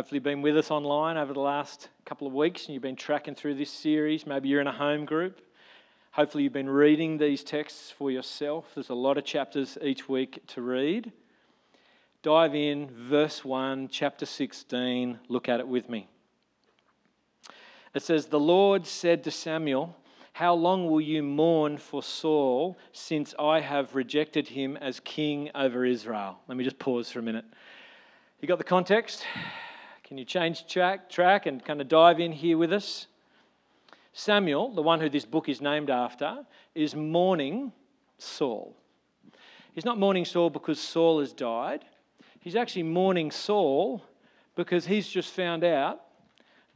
Hopefully, been with us online over the last couple of weeks and you've been tracking through this series. Maybe you're in a home group. Hopefully, you've been reading these texts for yourself. There's a lot of chapters each week to read. Dive in, verse 1, chapter 16. Look at it with me. It says, The Lord said to Samuel, How long will you mourn for Saul, since I have rejected him as king over Israel? Let me just pause for a minute. You got the context? Can you change track, track and kind of dive in here with us? Samuel, the one who this book is named after, is mourning Saul. He's not mourning Saul because Saul has died. He's actually mourning Saul because he's just found out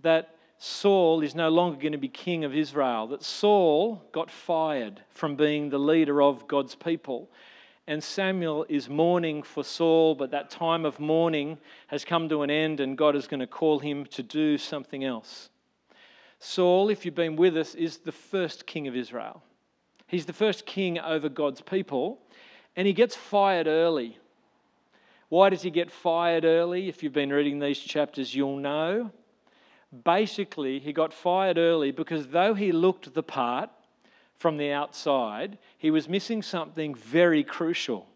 that Saul is no longer going to be king of Israel, that Saul got fired from being the leader of God's people. And Samuel is mourning for Saul, but that time of mourning has come to an end, and God is going to call him to do something else. Saul, if you've been with us, is the first king of Israel. He's the first king over God's people, and he gets fired early. Why does he get fired early? If you've been reading these chapters, you'll know. Basically, he got fired early because though he looked the part, from the outside, he was missing something very crucial,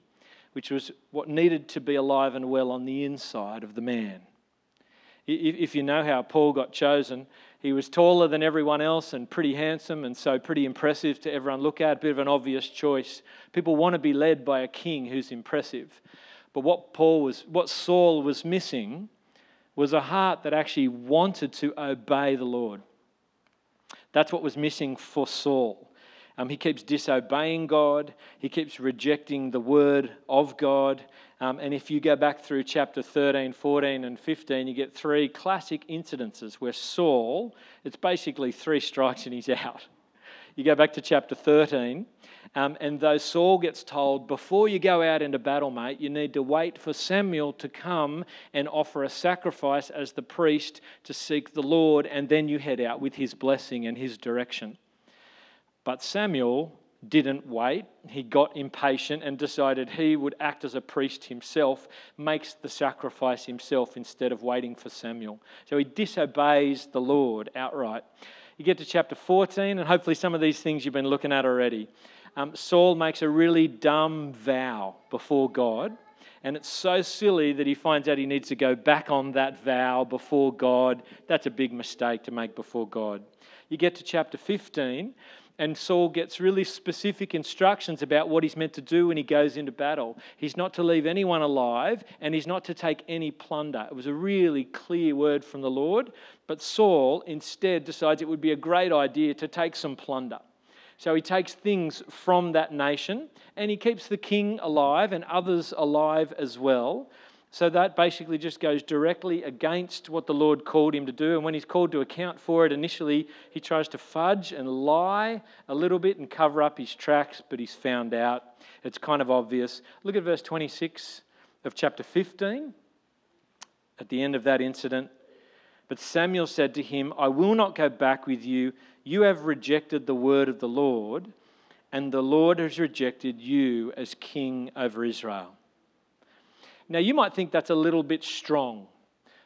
which was what needed to be alive and well on the inside of the man. If you know how Paul got chosen, he was taller than everyone else and pretty handsome and so pretty impressive to everyone look at, a bit of an obvious choice. People want to be led by a king who's impressive. But what Paul was what Saul was missing was a heart that actually wanted to obey the Lord. That's what was missing for Saul. Um, he keeps disobeying God. He keeps rejecting the word of God. Um, and if you go back through chapter 13, 14, and 15, you get three classic incidences where Saul, it's basically three strikes and he's out. You go back to chapter 13, um, and though Saul gets told, before you go out into battle, mate, you need to wait for Samuel to come and offer a sacrifice as the priest to seek the Lord, and then you head out with his blessing and his direction. But Samuel didn't wait. He got impatient and decided he would act as a priest himself, makes the sacrifice himself instead of waiting for Samuel. So he disobeys the Lord outright. You get to chapter 14, and hopefully some of these things you've been looking at already. Um, Saul makes a really dumb vow before God, and it's so silly that he finds out he needs to go back on that vow before God. That's a big mistake to make before God. You get to chapter 15, and Saul gets really specific instructions about what he's meant to do when he goes into battle. He's not to leave anyone alive and he's not to take any plunder. It was a really clear word from the Lord, but Saul instead decides it would be a great idea to take some plunder. So he takes things from that nation and he keeps the king alive and others alive as well. So that basically just goes directly against what the Lord called him to do. And when he's called to account for it, initially he tries to fudge and lie a little bit and cover up his tracks, but he's found out. It's kind of obvious. Look at verse 26 of chapter 15. At the end of that incident, but Samuel said to him, I will not go back with you. You have rejected the word of the Lord, and the Lord has rejected you as king over Israel. Now, you might think that's a little bit strong.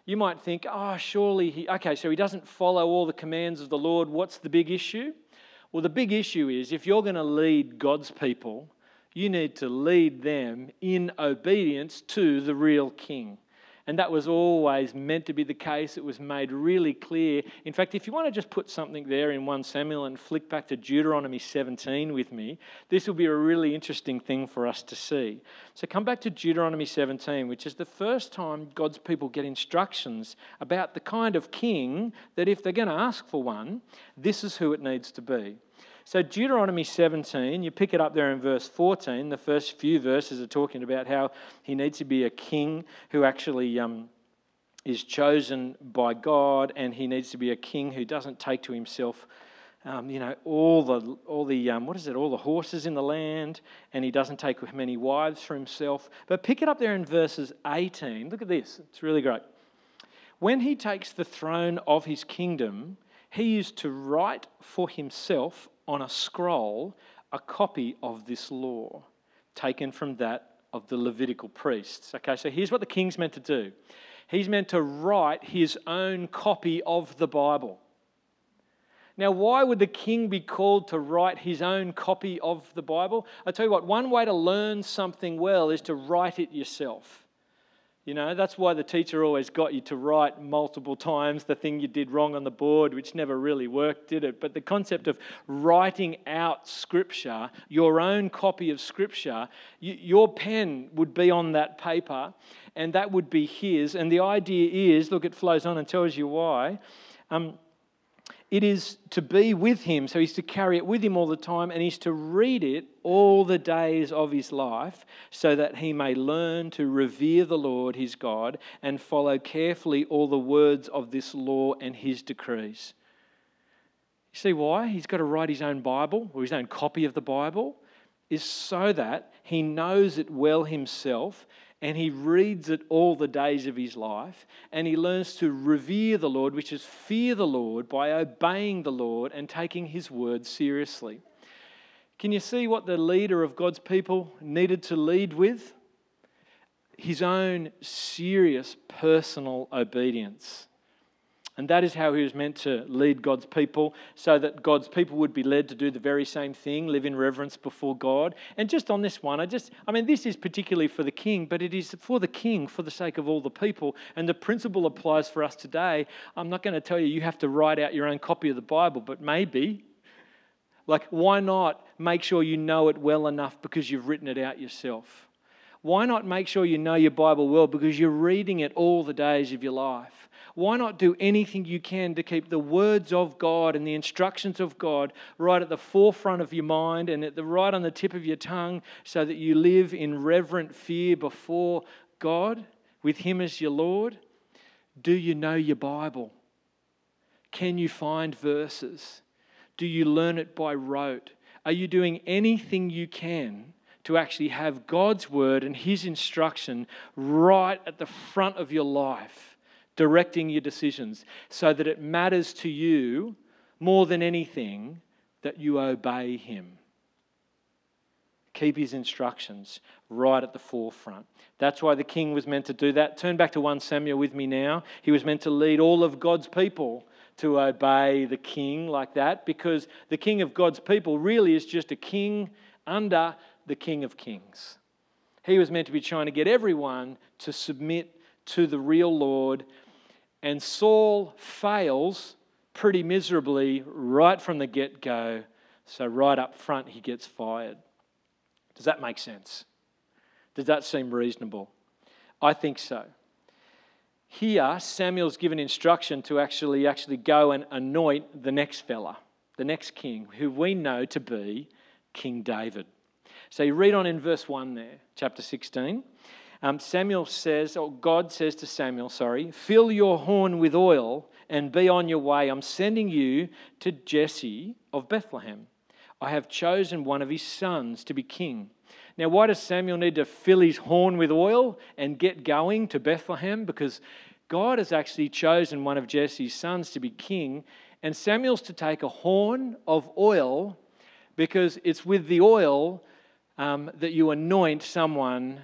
You might think, oh, surely he, okay, so he doesn't follow all the commands of the Lord. What's the big issue? Well, the big issue is if you're going to lead God's people, you need to lead them in obedience to the real king. And that was always meant to be the case. It was made really clear. In fact, if you want to just put something there in 1 Samuel and flick back to Deuteronomy 17 with me, this will be a really interesting thing for us to see. So come back to Deuteronomy 17, which is the first time God's people get instructions about the kind of king that if they're going to ask for one, this is who it needs to be. So, Deuteronomy 17, you pick it up there in verse 14. The first few verses are talking about how he needs to be a king who actually um, is chosen by God, and he needs to be a king who doesn't take to himself. Um, you know, all the, all the um, what is it, all the horses in the land, and he doesn't take many wives for himself. But pick it up there in verses 18. Look at this, it's really great. When he takes the throne of his kingdom, he is to write for himself on a scroll a copy of this law taken from that of the Levitical priests. Okay, so here's what the king's meant to do he's meant to write his own copy of the Bible. Now, why would the king be called to write his own copy of the Bible? I tell you what, one way to learn something well is to write it yourself. You know, that's why the teacher always got you to write multiple times the thing you did wrong on the board, which never really worked, did it? But the concept of writing out Scripture, your own copy of Scripture, your pen would be on that paper, and that would be his. And the idea is look, it flows on and tells you why. Um, it is to be with him, so he's to carry it with him all the time, and he's to read it all the days of his life, so that he may learn to revere the Lord his God and follow carefully all the words of this law and his decrees. You see why? He's got to write his own Bible or his own copy of the Bible, is so that he knows it well himself and he reads it all the days of his life, and he learns to revere the Lord, which is fear the Lord, by obeying the Lord and taking his word seriously. Can you see what the leader of God's people needed to lead with? His own serious personal obedience. And that is how he was meant to lead God's people, so that God's people would be led to do the very same thing, live in reverence before God. And just on this one, I just, I mean, this is particularly for the king, but it is for the king for the sake of all the people. And the principle applies for us today. I'm not going to tell you you have to write out your own copy of the Bible, but maybe. Like, why not make sure you know it well enough because you've written it out yourself? Why not make sure you know your Bible well because you're reading it all the days of your life? Why not do anything you can to keep the words of God and the instructions of God right at the forefront of your mind and at the right on the tip of your tongue so that you live in reverent fear before God with Him as your Lord? Do you know your Bible? Can you find verses? Do you learn it by rote? Are you doing anything you can to actually have God's word and His instruction right at the front of your life? Directing your decisions so that it matters to you more than anything that you obey Him. Keep His instructions right at the forefront. That's why the king was meant to do that. Turn back to 1 Samuel with me now. He was meant to lead all of God's people to obey the king like that because the king of God's people really is just a king under the king of kings. He was meant to be trying to get everyone to submit to the real Lord and Saul fails pretty miserably right from the get go. So, right up front, he gets fired. Does that make sense? Does that seem reasonable? I think so. Here, Samuel's given instruction to actually, actually go and anoint the next fella, the next king, who we know to be King David. So you read on in verse 1 there, chapter 16. Um, Samuel says, or God says to Samuel, sorry, fill your horn with oil and be on your way. I'm sending you to Jesse of Bethlehem. I have chosen one of his sons to be king. Now, why does Samuel need to fill his horn with oil and get going to Bethlehem? Because God has actually chosen one of Jesse's sons to be king, and Samuel's to take a horn of oil because it's with the oil um, that you anoint someone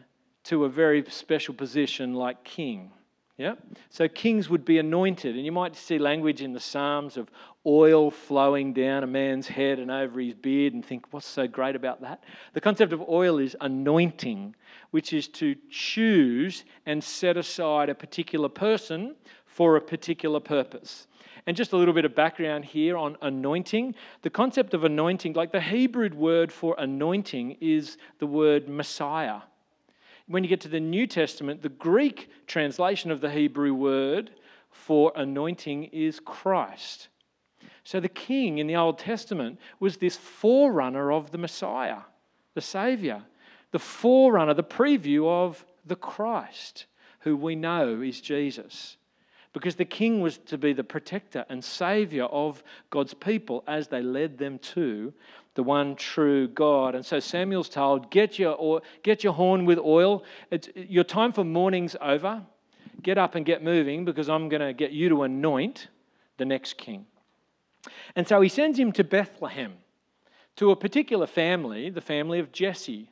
to a very special position like king. Yeah? So kings would be anointed, and you might see language in the Psalms of oil flowing down a man's head and over his beard and think, what's so great about that? The concept of oil is anointing, which is to choose and set aside a particular person for a particular purpose. And just a little bit of background here on anointing. The concept of anointing, like the Hebrew word for anointing, is the word Messiah when you get to the New Testament, the Greek translation of the Hebrew word for anointing is Christ. So the king in the Old Testament was this forerunner of the Messiah, the Savior, the forerunner, the preview of the Christ, who we know is Jesus. Because the king was to be the protector and savior of God's people as they led them to the one true God. And so Samuel's told, Get your, or, get your horn with oil. It's, your time for mourning's over. Get up and get moving because I'm going to get you to anoint the next king. And so he sends him to Bethlehem, to a particular family, the family of Jesse.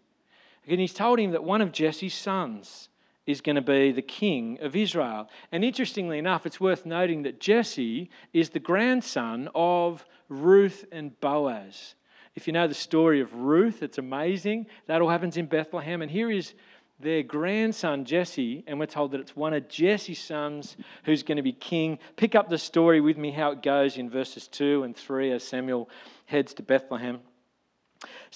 And he's told him that one of Jesse's sons is going to be the king of Israel. And interestingly enough, it's worth noting that Jesse is the grandson of Ruth and Boaz. If you know the story of Ruth, it's amazing. That all happens in Bethlehem. And here is their grandson Jesse, and we're told that it's one of Jesse's sons who's going to be king. Pick up the story with me, how it goes in verses 2 and 3 as Samuel heads to Bethlehem.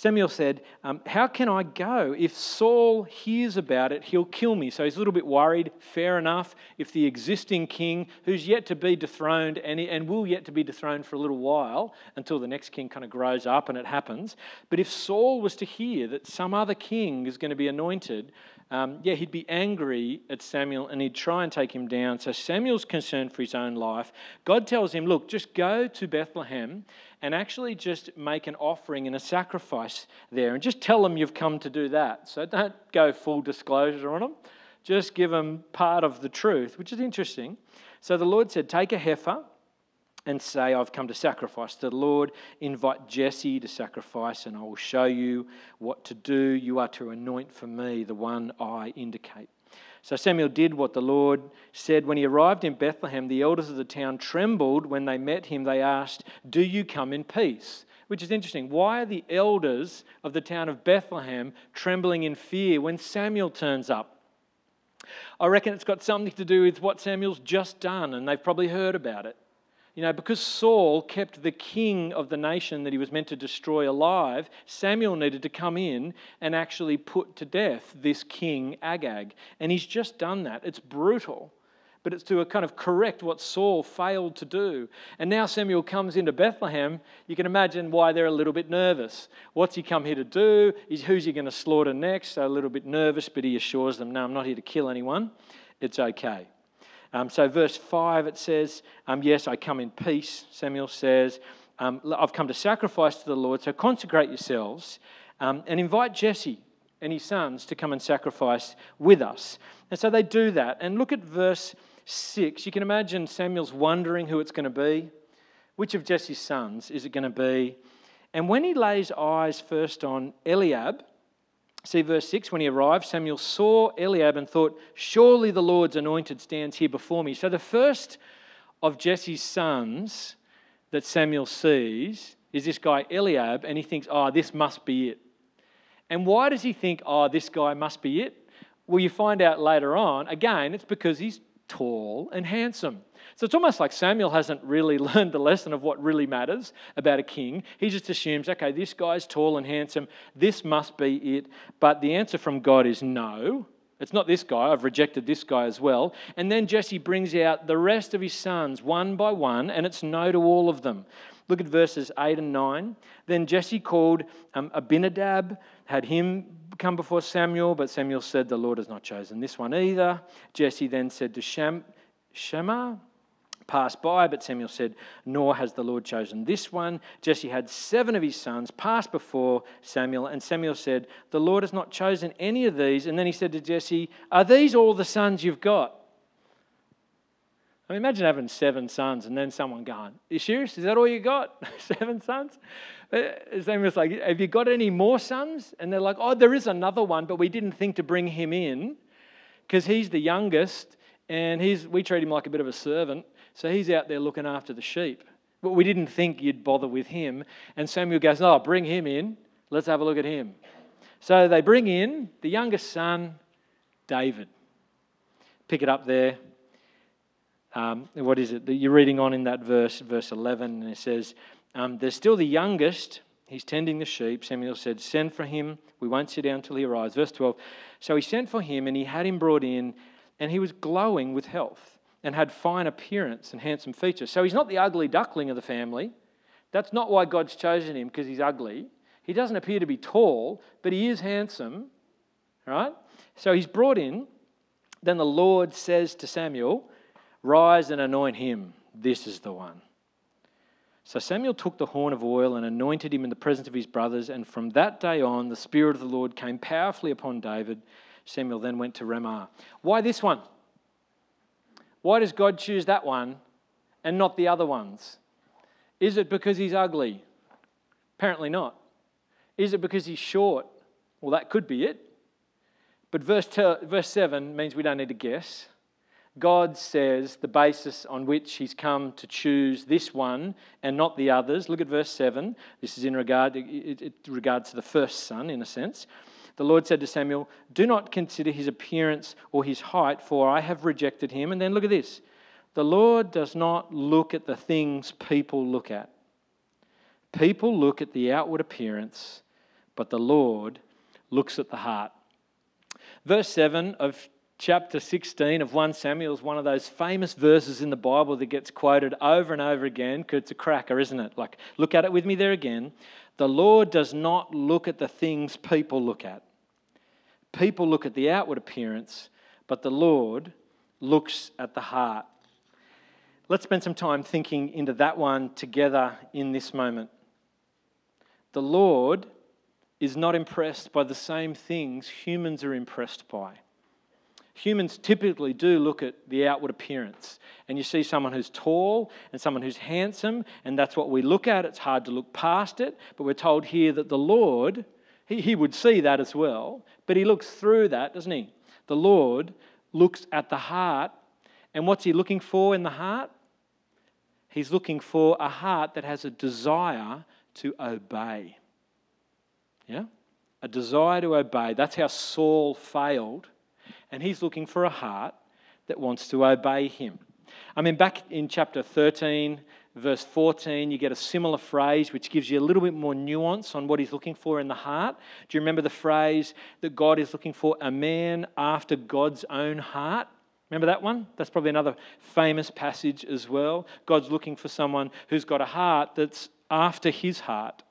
Samuel said, um, How can I go? If Saul hears about it, he'll kill me. So he's a little bit worried. Fair enough. If the existing king, who's yet to be dethroned and, and will yet to be dethroned for a little while until the next king kind of grows up and it happens, but if Saul was to hear that some other king is going to be anointed, um, yeah, he'd be angry at Samuel and he'd try and take him down. So Samuel's concerned for his own life. God tells him, Look, just go to Bethlehem and actually just make an offering and a sacrifice there and just tell them you've come to do that. So don't go full disclosure on them. Just give them part of the truth, which is interesting. So the Lord said, Take a heifer and say, I've come to sacrifice to the Lord. Invite Jesse to sacrifice, and I will show you what to do. You are to anoint for me the one I indicate. So Samuel did what the Lord said. When he arrived in Bethlehem, the elders of the town trembled when they met him. They asked, Do you come in peace? Which is interesting. Why are the elders of the town of Bethlehem trembling in fear when Samuel turns up? I reckon it's got something to do with what Samuel's just done, and they've probably heard about it. You know, because Saul kept the king of the nation that he was meant to destroy alive, Samuel needed to come in and actually put to death this king Agag. And he's just done that. It's brutal, but it's to kind of correct what Saul failed to do. And now Samuel comes into Bethlehem. You can imagine why they're a little bit nervous. What's he come here to do? Who's he going to slaughter next? A little bit nervous, but he assures them, No, I'm not here to kill anyone. It's okay. Um, so, verse 5, it says, um, Yes, I come in peace, Samuel says. Um, I've come to sacrifice to the Lord, so consecrate yourselves um, and invite Jesse and his sons to come and sacrifice with us. And so they do that. And look at verse 6. You can imagine Samuel's wondering who it's going to be. Which of Jesse's sons is it going to be? And when he lays eyes first on Eliab, See verse 6 when he arrived, Samuel saw Eliab and thought, Surely the Lord's anointed stands here before me. So the first of Jesse's sons that Samuel sees is this guy Eliab, and he thinks, Oh, this must be it. And why does he think, Oh, this guy must be it? Well, you find out later on, again, it's because he's tall and handsome. So it's almost like Samuel hasn't really learned the lesson of what really matters about a king. He just assumes, okay, this guy's tall and handsome. This must be it. But the answer from God is no. It's not this guy. I've rejected this guy as well. And then Jesse brings out the rest of his sons one by one, and it's no to all of them. Look at verses 8 and 9. Then Jesse called um, Abinadab, had him come before Samuel, but Samuel said, The Lord has not chosen this one either. Jesse then said to Shem, Shema, passed by, but Samuel said, Nor has the Lord chosen this one. Jesse had seven of his sons pass before Samuel, and Samuel said, The Lord has not chosen any of these. And then he said to Jesse, Are these all the sons you've got? I mean, imagine having seven sons and then someone going, Are you serious? Is that all you got? seven sons? Uh, Samuel's like, Have you got any more sons? And they're like, Oh, there is another one, but we didn't think to bring him in because he's the youngest and he's, we treat him like a bit of a servant. So he's out there looking after the sheep. But we didn't think you'd bother with him. And Samuel goes, Oh, bring him in. Let's have a look at him. So they bring in the youngest son, David. Pick it up there. Um, what is it that you're reading on in that verse, verse 11? And it says, um, There's still the youngest. He's tending the sheep. Samuel said, Send for him. We won't sit down till he arrives. Verse 12. So he sent for him and he had him brought in, and he was glowing with health and had fine appearance and handsome features. So he's not the ugly duckling of the family. That's not why God's chosen him, because he's ugly. He doesn't appear to be tall, but he is handsome, right? So he's brought in. Then the Lord says to Samuel, Rise and anoint him. This is the one. So Samuel took the horn of oil and anointed him in the presence of his brothers, and from that day on, the Spirit of the Lord came powerfully upon David. Samuel then went to Ramah. Why this one? Why does God choose that one and not the other ones? Is it because he's ugly? Apparently not. Is it because he's short? Well, that could be it. But verse, verse 7 means we don't need to guess. God says the basis on which He's come to choose this one and not the others. Look at verse 7. This is in regard, it, it regards to the first son, in a sense. The Lord said to Samuel, Do not consider his appearance or his height, for I have rejected him. And then look at this the Lord does not look at the things people look at. People look at the outward appearance, but the Lord looks at the heart. Verse 7 of chapter 16 of 1 Samuel is one of those famous verses in the Bible that gets quoted over and over again it's a cracker, isn't it? Like, look at it with me there again. The Lord does not look at the things people look at. People look at the outward appearance, but the Lord looks at the heart. Let's spend some time thinking into that one together in this moment. The Lord is not impressed by the same things humans are impressed by humans typically do look at the outward appearance. And you see someone who's tall and someone who's handsome, and that's what we look at. It's hard to look past it. But we're told here that the Lord, he, he would see that as well, but he looks through that, doesn't he? The Lord looks at the heart. And what's he looking for in the heart? He's looking for a heart that has a desire to obey. Yeah? A desire to obey. That's how Saul failed and he's looking for a heart that wants to obey him. I mean, back in chapter 13, verse 14, you get a similar phrase which gives you a little bit more nuance on what he's looking for in the heart. Do you remember the phrase that God is looking for a man after God's own heart? Remember that one? That's probably another famous passage as well. God's looking for someone who's got a heart that's after his heart,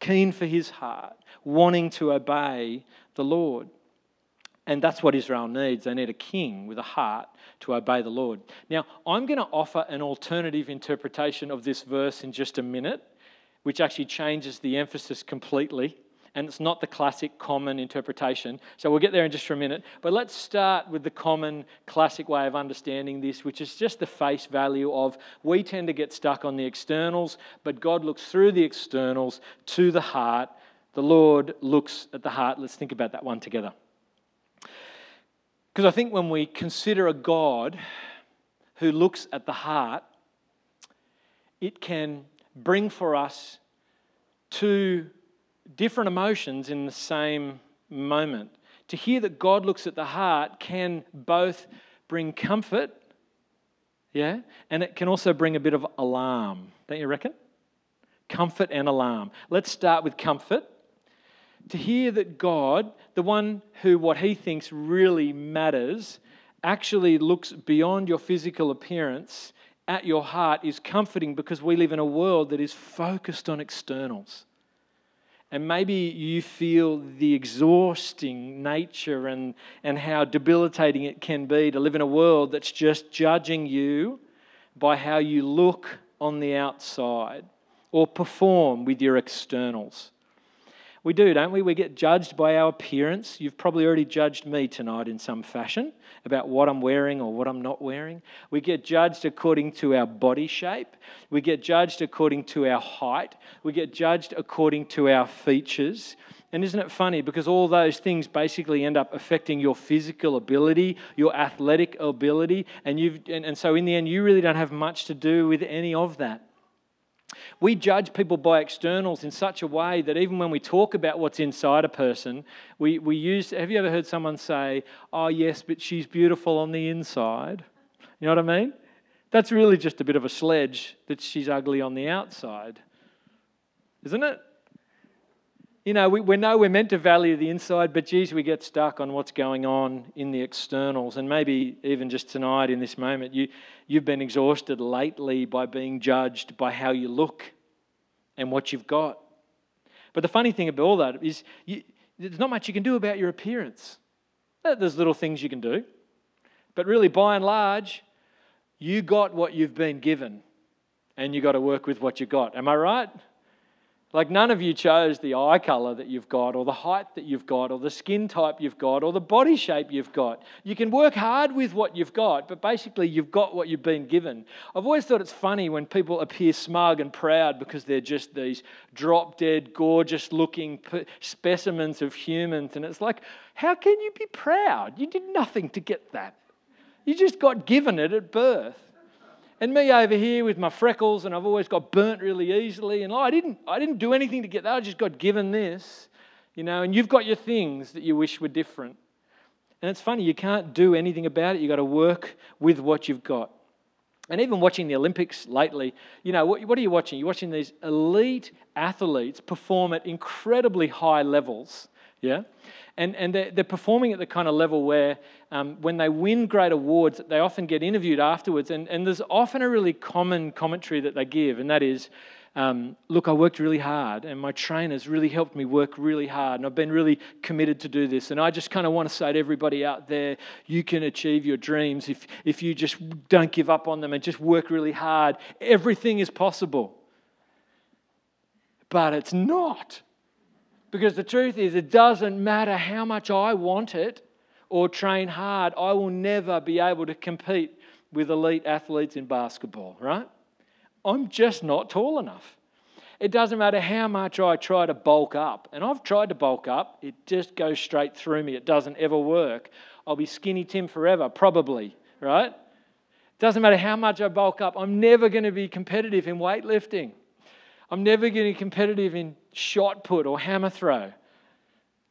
keen for his heart, wanting to obey the Lord. And that's what Israel needs. They need a king with a heart to obey the Lord. Now, I'm going to offer an alternative interpretation of this verse in just a minute, which actually changes the emphasis completely. And it's not the classic common interpretation. So we'll get there in just for a minute. But let's start with the common classic way of understanding this, which is just the face value of we tend to get stuck on the externals, but God looks through the externals to the heart. The Lord looks at the heart. Let's think about that one together. Because I think when we consider a God who looks at the heart, it can bring for us two different emotions in the same moment. To hear that God looks at the heart can both bring comfort, yeah, and it can also bring a bit of alarm, don't you reckon? Comfort and alarm. Let's start with comfort to hear that God, the one who what he thinks really matters, actually looks beyond your physical appearance at your heart is comforting because we live in a world that is focused on externals. And maybe you feel the exhausting nature and, and how debilitating it can be to live in a world that's just judging you by how you look on the outside or perform with your externals. We do, don't we? We get judged by our appearance. You've probably already judged me tonight in some fashion about what I'm wearing or what I'm not wearing. We get judged according to our body shape. We get judged according to our height. We get judged according to our features. And isn't it funny? Because all those things basically end up affecting your physical ability, your athletic ability, and, you've, and, and so in the end, you really don't have much to do with any of that. We judge people by externals in such a way that even when we talk about what's inside a person, we, we use. Have you ever heard someone say, Oh, yes, but she's beautiful on the inside? You know what I mean? That's really just a bit of a sledge that she's ugly on the outside, isn't it? You know, we, we know we're meant to value the inside, but geez, we get stuck on what's going on in the externals. And maybe even just tonight in this moment, you, you've been exhausted lately by being judged by how you look and what you've got. But the funny thing about all that is you, there's not much you can do about your appearance. There's little things you can do. But really, by and large, you got what you've been given and you got to work with what you got. Am I right? Like, none of you chose the eye color that you've got, or the height that you've got, or the skin type you've got, or the body shape you've got. You can work hard with what you've got, but basically, you've got what you've been given. I've always thought it's funny when people appear smug and proud because they're just these drop dead, gorgeous looking specimens of humans. And it's like, how can you be proud? You did nothing to get that, you just got given it at birth. And me over here with my freckles, and I've always got burnt really easily. And oh, I didn't, I didn't do anything to get that. I just got given this, you know. And you've got your things that you wish were different. And it's funny, you can't do anything about it. You've got to work with what you've got. And even watching the Olympics lately, you know, what, what are you watching? You're watching these elite athletes perform at incredibly high levels, yeah? And, and they're, they're performing at the kind of level where um, when they win great awards, they often get interviewed afterwards. And, and there's often a really common commentary that they give, and that is, um, look, I worked really hard, and my trainers really helped me work really hard, and I've been really committed to do this. And I just kind of want to say to everybody out there, you can achieve your dreams if, if you just don't give up on them and just work really hard. Everything is possible. But it's not. Because the truth is, it doesn't matter how much I want it or train hard, I will never be able to compete with elite athletes in basketball, right? I'm just not tall enough. It doesn't matter how much I try to bulk up, and I've tried to bulk up, it just goes straight through me. It doesn't ever work. I'll be skinny Tim forever, probably, right? It doesn't matter how much I bulk up, I'm never going to be competitive in weightlifting. I'm never be competitive in shot put or hammer throw.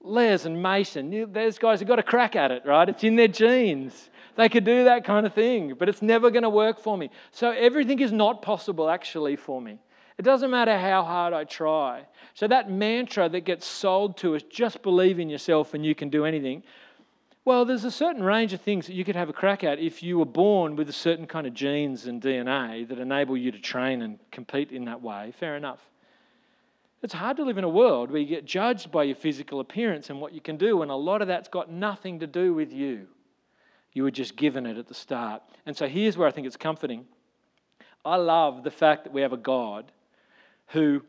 Les and Mason, those guys have got a crack at it, right? It's in their genes. They could do that kind of thing, but it's never going to work for me. So everything is not possible actually for me. It doesn't matter how hard I try. So that mantra that gets sold to us, just believe in yourself and you can do anything. Well, there's a certain range of things that you could have a crack at if you were born with a certain kind of genes and DNA that enable you to train and compete in that way. Fair enough. It's hard to live in a world where you get judged by your physical appearance and what you can do, and a lot of that's got nothing to do with you. You were just given it at the start. And so here's where I think it's comforting. I love the fact that we have a God who,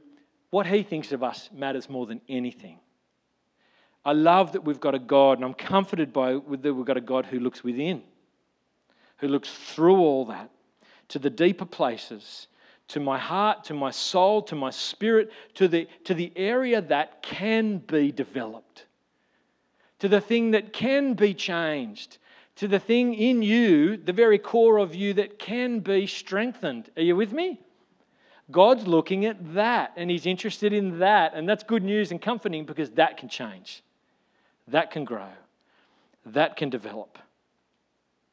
what he thinks of us matters more than anything. I love that we've got a God, and I'm comforted by that we've got a God who looks within, who looks through all that to the deeper places to my heart, to my soul, to my spirit, to the, to the area that can be developed, to the thing that can be changed, to the thing in you, the very core of you that can be strengthened. Are you with me? God's looking at that and He's interested in that. And that's good news and comforting because that can change, that can grow, that can develop.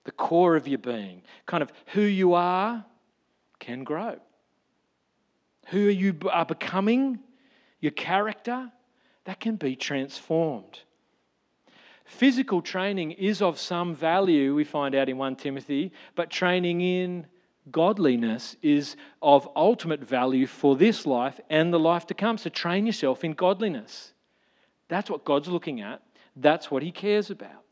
The core of your being, kind of who you are, can grow who you are becoming, your character, that can be transformed. Physical training is of some value, we find out in 1 Timothy, but training in godliness is of ultimate value for this life and the life to come. So train yourself in godliness. That's what God's looking at, that's what He cares about.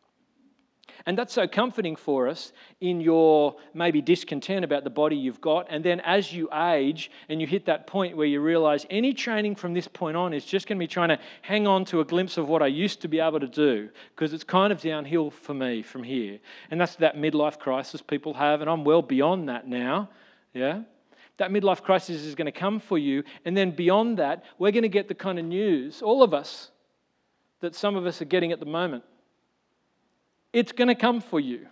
And that's so comforting for us in your maybe discontent about the body you've got. And then as you age and you hit that point where you realize any training from this point on is just going to be trying to hang on to a glimpse of what I used to be able to do because it's kind of downhill for me from here. And that's that midlife crisis people have. And I'm well beyond that now. Yeah? That midlife crisis is going to come for you. And then beyond that, we're going to get the kind of news, all of us, that some of us are getting at the moment it's going to come for you.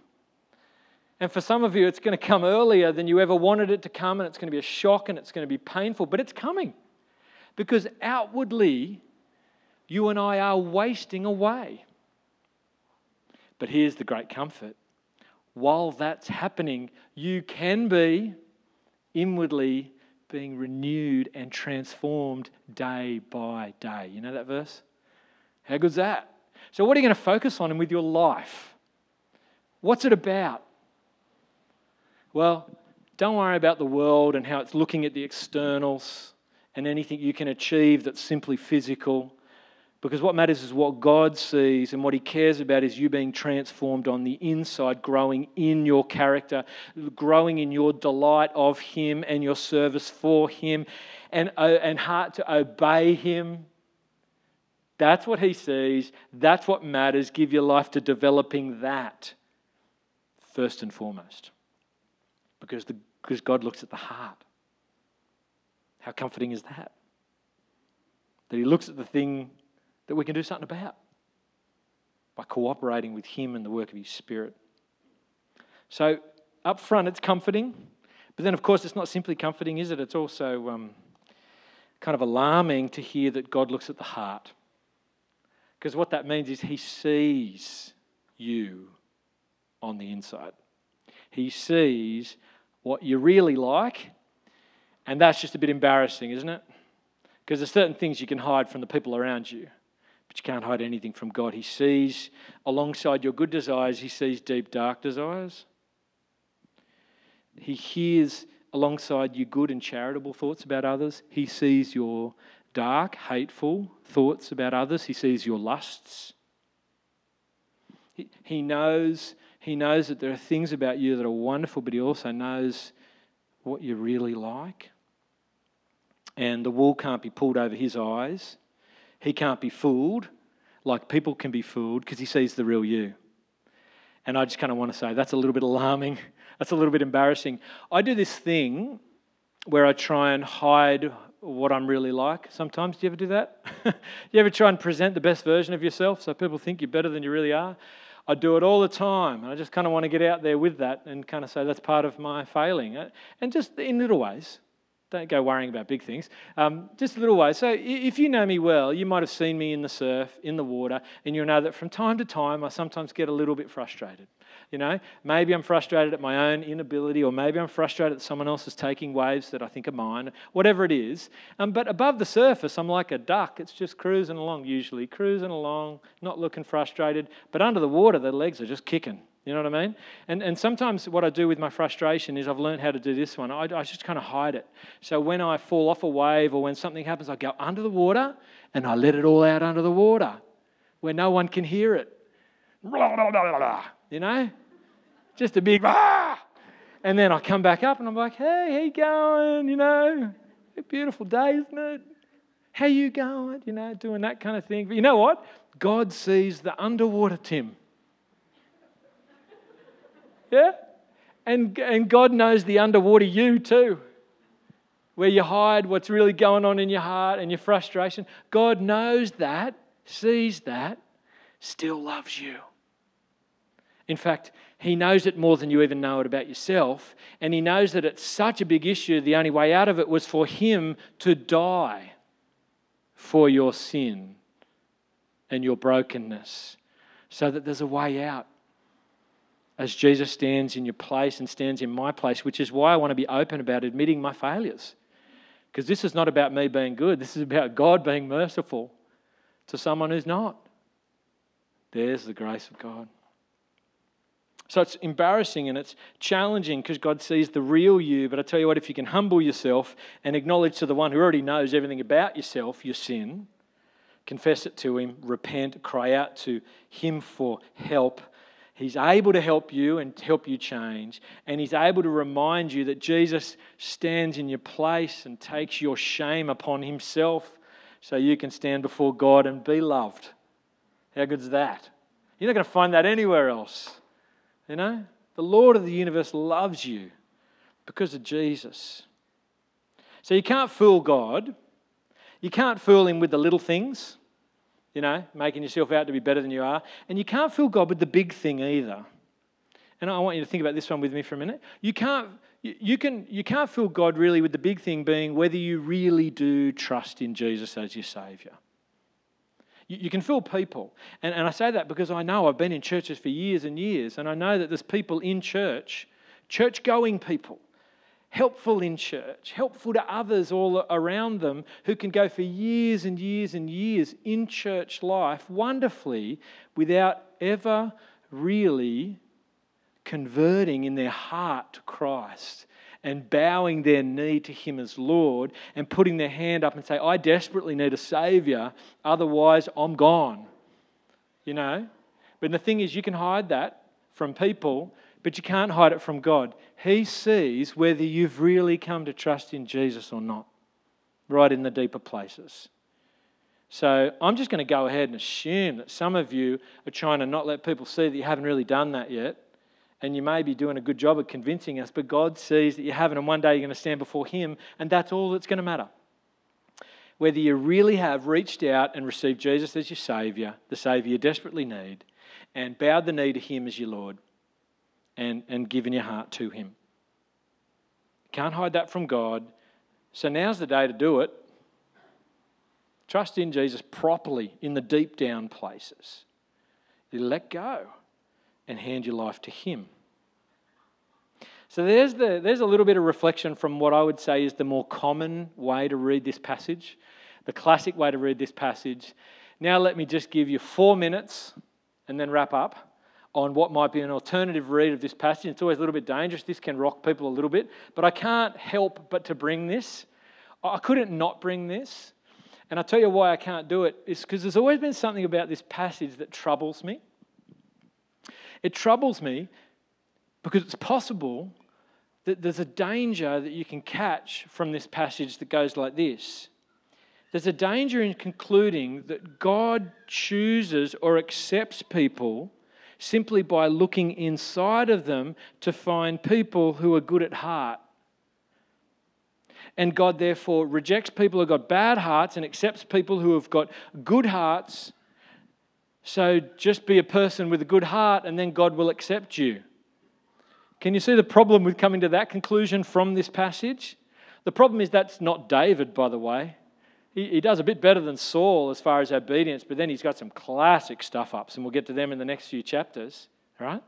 And for some of you, it's going to come earlier than you ever wanted it to come, and it's going to be a shock and it's going to be painful, but it's coming. Because outwardly, you and I are wasting away. But here's the great comfort while that's happening, you can be inwardly being renewed and transformed day by day. You know that verse? How good's that? So, what are you going to focus on with your life? What's it about? Well, don't worry about the world and how it's looking at the externals and anything you can achieve that's simply physical. Because what matters is what God sees, and what He cares about is you being transformed on the inside, growing in your character, growing in your delight of Him and your service for Him, and, uh, and heart to obey Him. That's what He sees. That's what matters. Give your life to developing that first and foremost. Because, the, because God looks at the heart. How comforting is that? That He looks at the thing that we can do something about by cooperating with Him and the work of His Spirit. So, up front, it's comforting. But then, of course, it's not simply comforting, is it? It's also um, kind of alarming to hear that God looks at the heart. Because what that means is He sees you on the inside. He sees what you really like, and that's just a bit embarrassing, isn't it? Because there's certain things you can hide from the people around you. But you can't hide anything from God. He sees, alongside your good desires, He sees deep, dark desires. He hears, alongside your good and charitable thoughts about others, He sees your dark, hateful thoughts about others. He sees your lusts. He, he knows he knows that there are things about you that are wonderful, but he also knows what you really like. And the wool can't be pulled over his eyes. He can't be fooled like people can be fooled because he sees the real you. And I just kind of want to say that's a little bit alarming. That's a little bit embarrassing. I do this thing where I try and hide what I'm really like sometimes. Do you ever do that? you ever try and present the best version of yourself so people think you're better than you really are? I do it all the time. And I just kind of want to get out there with that and kind of say that's part of my failing. Uh, and just in little ways. Don't go worrying about big things. Um, just a little way. So, if you know me well, you might have seen me in the surf, in the water, and you'll know that from time to time I sometimes get a little bit frustrated. You know, maybe I'm frustrated at my own inability, or maybe I'm frustrated that someone else is taking waves that I think are mine, whatever it is. Um, but above the surface, I'm like a duck. It's just cruising along, usually, cruising along, not looking frustrated. But under the water, the legs are just kicking. You know what I mean? And, and sometimes what I do with my frustration is I've learned how to do this one. I, I just kind of hide it. So when I fall off a wave or when something happens, I go under the water and I let it all out under the water where no one can hear it. You know? Just a big ah! And then I come back up and I'm like, hey, how you going? You know, beautiful day, isn't it? How you going? You know, doing that kind of thing. But you know what? God sees the underwater Tim. Yeah? And, and God knows the underwater you too, where you hide what's really going on in your heart and your frustration. God knows that, sees that, still loves you. In fact, He knows it more than you even know it about yourself. And He knows that it's such a big issue, the only way out of it was for Him to die for your sin and your brokenness so that there's a way out as Jesus stands in your place and stands in my place, which is why I want to be open about admitting my failures. Because this is not about me being good, this is about God being merciful to someone who's not. There's the grace of God. So it's embarrassing and it's challenging because God sees the real you. But I tell you what, if you can humble yourself and acknowledge to the one who already knows everything about yourself, your sin, confess it to Him, repent, cry out to Him for help, He's able to help you and help you change. And He's able to remind you that Jesus stands in your place and takes your shame upon Himself so you can stand before God and be loved. How good's that? You're not going to find that anywhere else. You know? The Lord of the universe loves you because of Jesus. So you can't fool God. You can't fool Him with the little things you know, making yourself out to be better than you are. And you can't fool God with the big thing either. And I want you to think about this one with me for a minute. You can't, you, can, you can't fool God really with the big thing being whether you really do trust in Jesus as your Saviour. You, you can fool people. And, and I say that because I know I've been in churches for years and years, and I know that there's people in church, church going people, helpful in church, helpful to others all around them who can go for years and years and years in church life wonderfully without ever really converting in their heart to Christ and bowing their knee to Him as Lord and putting their hand up and say, I desperately need a Savior, otherwise I'm gone. You know? But the thing is, you can hide that from people, but you can't hide it from God. He sees whether you've really come to trust in Jesus or not, right in the deeper places. So I'm just going to go ahead and assume that some of you are trying to not let people see that you haven't really done that yet. And you may be doing a good job of convincing us, but God sees that you haven't, and one day you're going to stand before Him, and that's all that's going to matter. Whether you really have reached out and received Jesus as your Savior, the Savior you desperately need, and bowed the knee to Him as your Lord, and, and given your heart to Him. Can't hide that from God. So now's the day to do it. Trust in Jesus properly in the deep down places. You let go and hand your life to Him. So there's, the, there's a little bit of reflection from what I would say is the more common way to read this passage, the classic way to read this passage. Now, let me just give you four minutes and then wrap up on what might be an alternative read of this passage. It's always a little bit dangerous. This can rock people a little bit, but I can't help but to bring this. I couldn't not bring this. And I'll tell you why I can't do it is because there's always been something about this passage that troubles me. It troubles me because it's possible that there's a danger that you can catch from this passage that goes like this. There's a danger in concluding that God chooses or accepts people simply by looking inside of them to find people who are good at heart. And God therefore rejects people who've got bad hearts and accepts people who have got good hearts so just be a person with a good heart, and then God will accept you. Can you see the problem with coming to that conclusion from this passage? The problem is that's not David, by the way. He, he does a bit better than Saul as far as obedience, but then he's got some classic stuff ups, and we'll get to them in the next few chapters, right?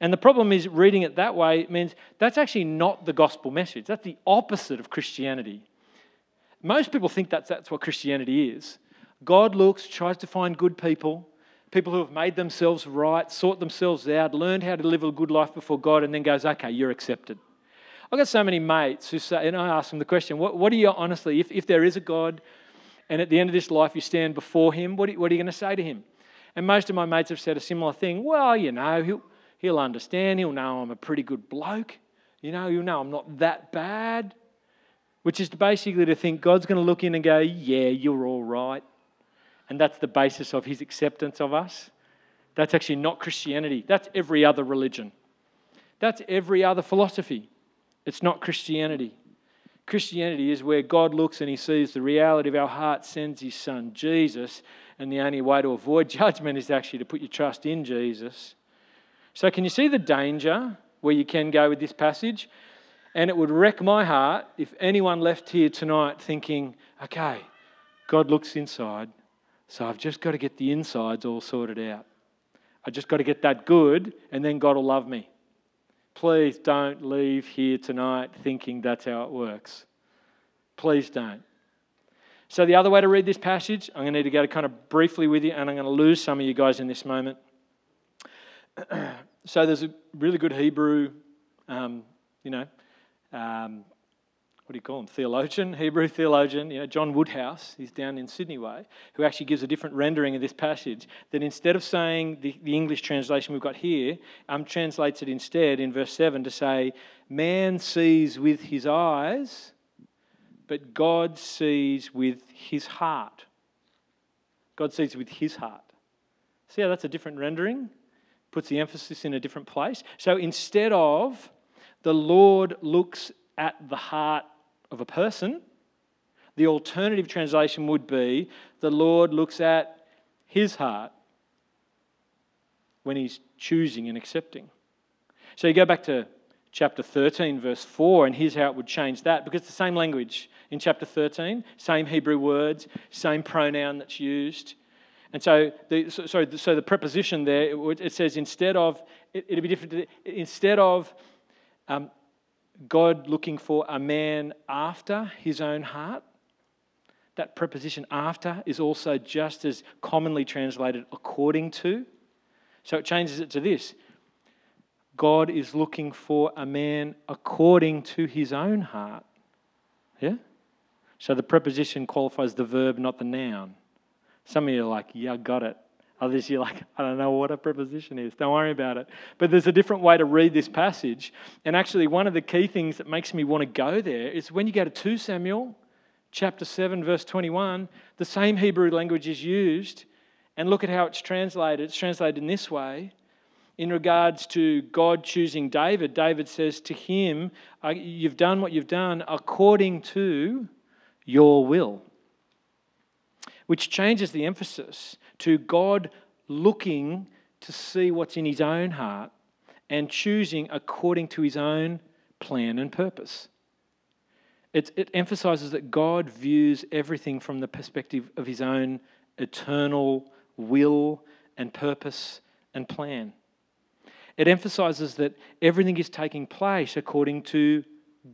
And the problem is reading it that way means that's actually not the gospel message. That's the opposite of Christianity. Most people think that's, that's what Christianity is. God looks, tries to find good people, people who have made themselves right, sought themselves out, learned how to live a good life before God, and then goes, okay, you're accepted. I've got so many mates who say, and I ask them the question, what, what do you honestly, if, if there is a God, and at the end of this life you stand before him, what, what are you going to say to him? And most of my mates have said a similar thing. Well, you know, he'll, he'll understand. He'll know I'm a pretty good bloke. You know, he'll know I'm not that bad. Which is basically to think God's going to look in and go, yeah, you're all right and that's the basis of his acceptance of us. That's actually not Christianity. That's every other religion. That's every other philosophy. It's not Christianity. Christianity is where God looks and he sees the reality of our heart, sends his son, Jesus, and the only way to avoid judgment is actually to put your trust in Jesus. So, can you see the danger where you can go with this passage? And it would wreck my heart if anyone left here tonight thinking, okay, God looks inside so I've just got to get the insides all sorted out. I just got to get that good, and then God will love me. Please don't leave here tonight thinking that's how it works. Please don't. So, the other way to read this passage, I'm going to need to go kind of briefly with you, and I'm going to lose some of you guys in this moment. so, there's a really good Hebrew, um, you know, um, what do you call him, theologian, Hebrew theologian, you know, John Woodhouse, he's down in Sydney Way, who actually gives a different rendering of this passage. That instead of saying the, the English translation we've got here, um, translates it instead in verse 7 to say, Man sees with his eyes, but God sees with his heart. God sees with his heart. See how that's a different rendering? Puts the emphasis in a different place. So instead of the Lord looks at the heart of a person. The alternative translation would be the Lord looks at his heart when he's choosing and accepting. So you go back to chapter 13, verse 4, and here's how it would change that because it's the same language in chapter 13, same Hebrew words, same pronoun that's used. And so, the, so, so, so the preposition there, it, it says instead of, it, would be different, instead of um, God looking for a man after his own heart. That preposition after is also just as commonly translated according to. So it changes it to this God is looking for a man according to his own heart. Yeah? So the preposition qualifies the verb, not the noun. Some of you are like, yeah, got it. Others, you're like, I don't know what a preposition is. Don't worry about it. But there's a different way to read this passage. And actually, one of the key things that makes me want to go there is when you go to 2 Samuel chapter 7, verse 21, the same Hebrew language is used. And look at how it's translated. It's translated in this way. In regards to God choosing David, David says to him, uh, You've done what you've done according to your will which changes the emphasis to God looking to see what's in his own heart and choosing according to his own plan and purpose. It, it, emphasizes that God views everything from the perspective of his own eternal will and purpose and plan. It emphasizes that everything is taking place according to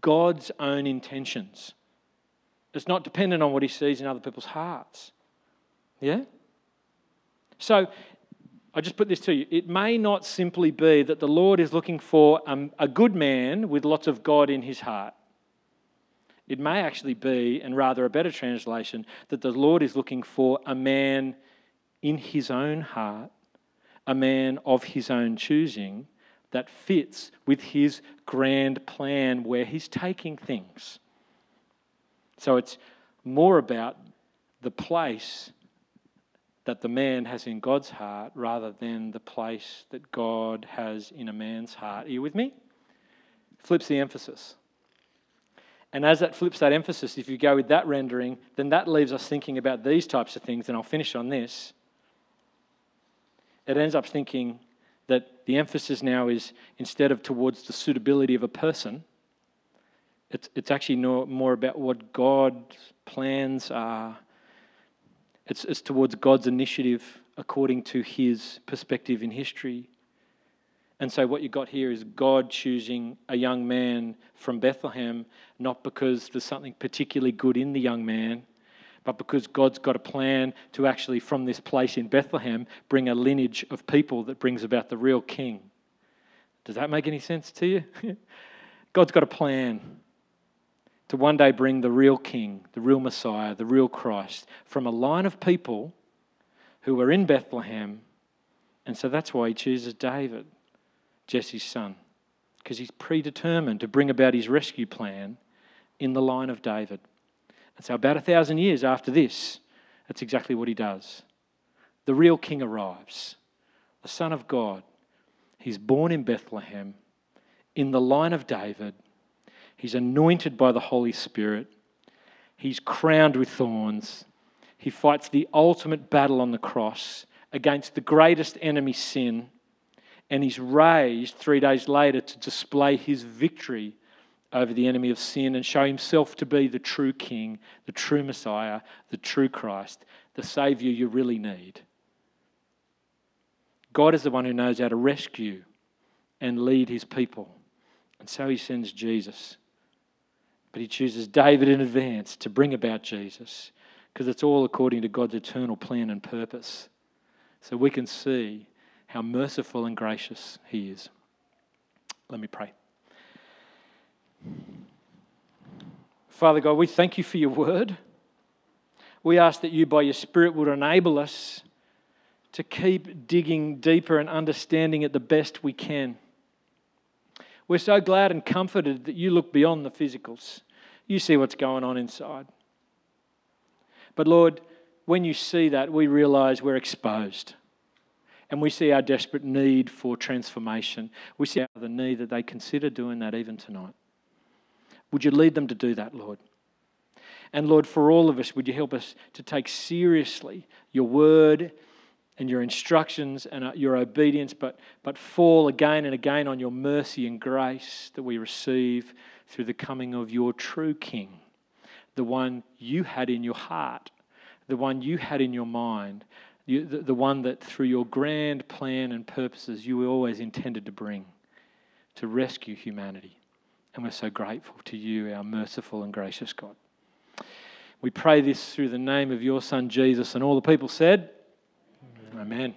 God's own intentions. It's not dependent on what he sees in other people's hearts. Yeah? So, I just put this to you. It may not simply be that the Lord is looking for a good man with lots of God in his heart. It may actually be, and rather a better translation, that the Lord is looking for a man in his own heart, a man of his own choosing that fits with his grand plan where he's taking things. So it's more about the place that the man has in God's heart rather than the place that God has in a man's heart. Are you with me? Flips the emphasis. And as that flips that emphasis, if you go with that rendering, then that leaves us thinking about these types of things, and I'll finish on this. It ends up thinking that the emphasis now is instead of towards the suitability of a person, it's, it's actually more about what God's plans are it's, it's towards God's initiative according to his perspective in history. And so, what you've got here is God choosing a young man from Bethlehem, not because there's something particularly good in the young man, but because God's got a plan to actually, from this place in Bethlehem, bring a lineage of people that brings about the real king. Does that make any sense to you? God's got a plan to one day bring the real king, the real Messiah, the real Christ from a line of people who were in Bethlehem. And so that's why he chooses David, Jesse's son, because he's predetermined to bring about his rescue plan in the line of David. And so, about a thousand years after this, that's exactly what he does. The real king arrives, the Son of God. He's born in Bethlehem in the line of David He's anointed by the Holy Spirit. He's crowned with thorns. He fights the ultimate battle on the cross against the greatest enemy, sin. And he's raised three days later to display his victory over the enemy of sin and show himself to be the true King, the true Messiah, the true Christ, the Savior you really need. God is the one who knows how to rescue and lead his people. And so he sends Jesus. But he chooses David in advance to bring about Jesus because it's all according to God's eternal plan and purpose. So we can see how merciful and gracious he is. Let me pray. Father God, we thank you for your word. We ask that you, by your Spirit, would enable us to keep digging deeper and understanding it the best we can. We're so glad and comforted that you look beyond the physicals. You see what's going on inside. But Lord, when you see that, we realize we're exposed. And we see our desperate need for transformation. We see the need that they consider doing that even tonight. Would you lead them to do that, Lord? And Lord, for all of us, would you help us to take seriously your word and your instructions and uh, your obedience, but, but fall again and again on your mercy and grace that we receive through the coming of your true King, the one you had in your heart, the one you had in your mind, the, the one that through your grand plan and purposes you were always intended to bring to rescue humanity. And we're so grateful to you, our merciful and gracious God. We pray this through the name of your Son Jesus, and all the people said, Amen.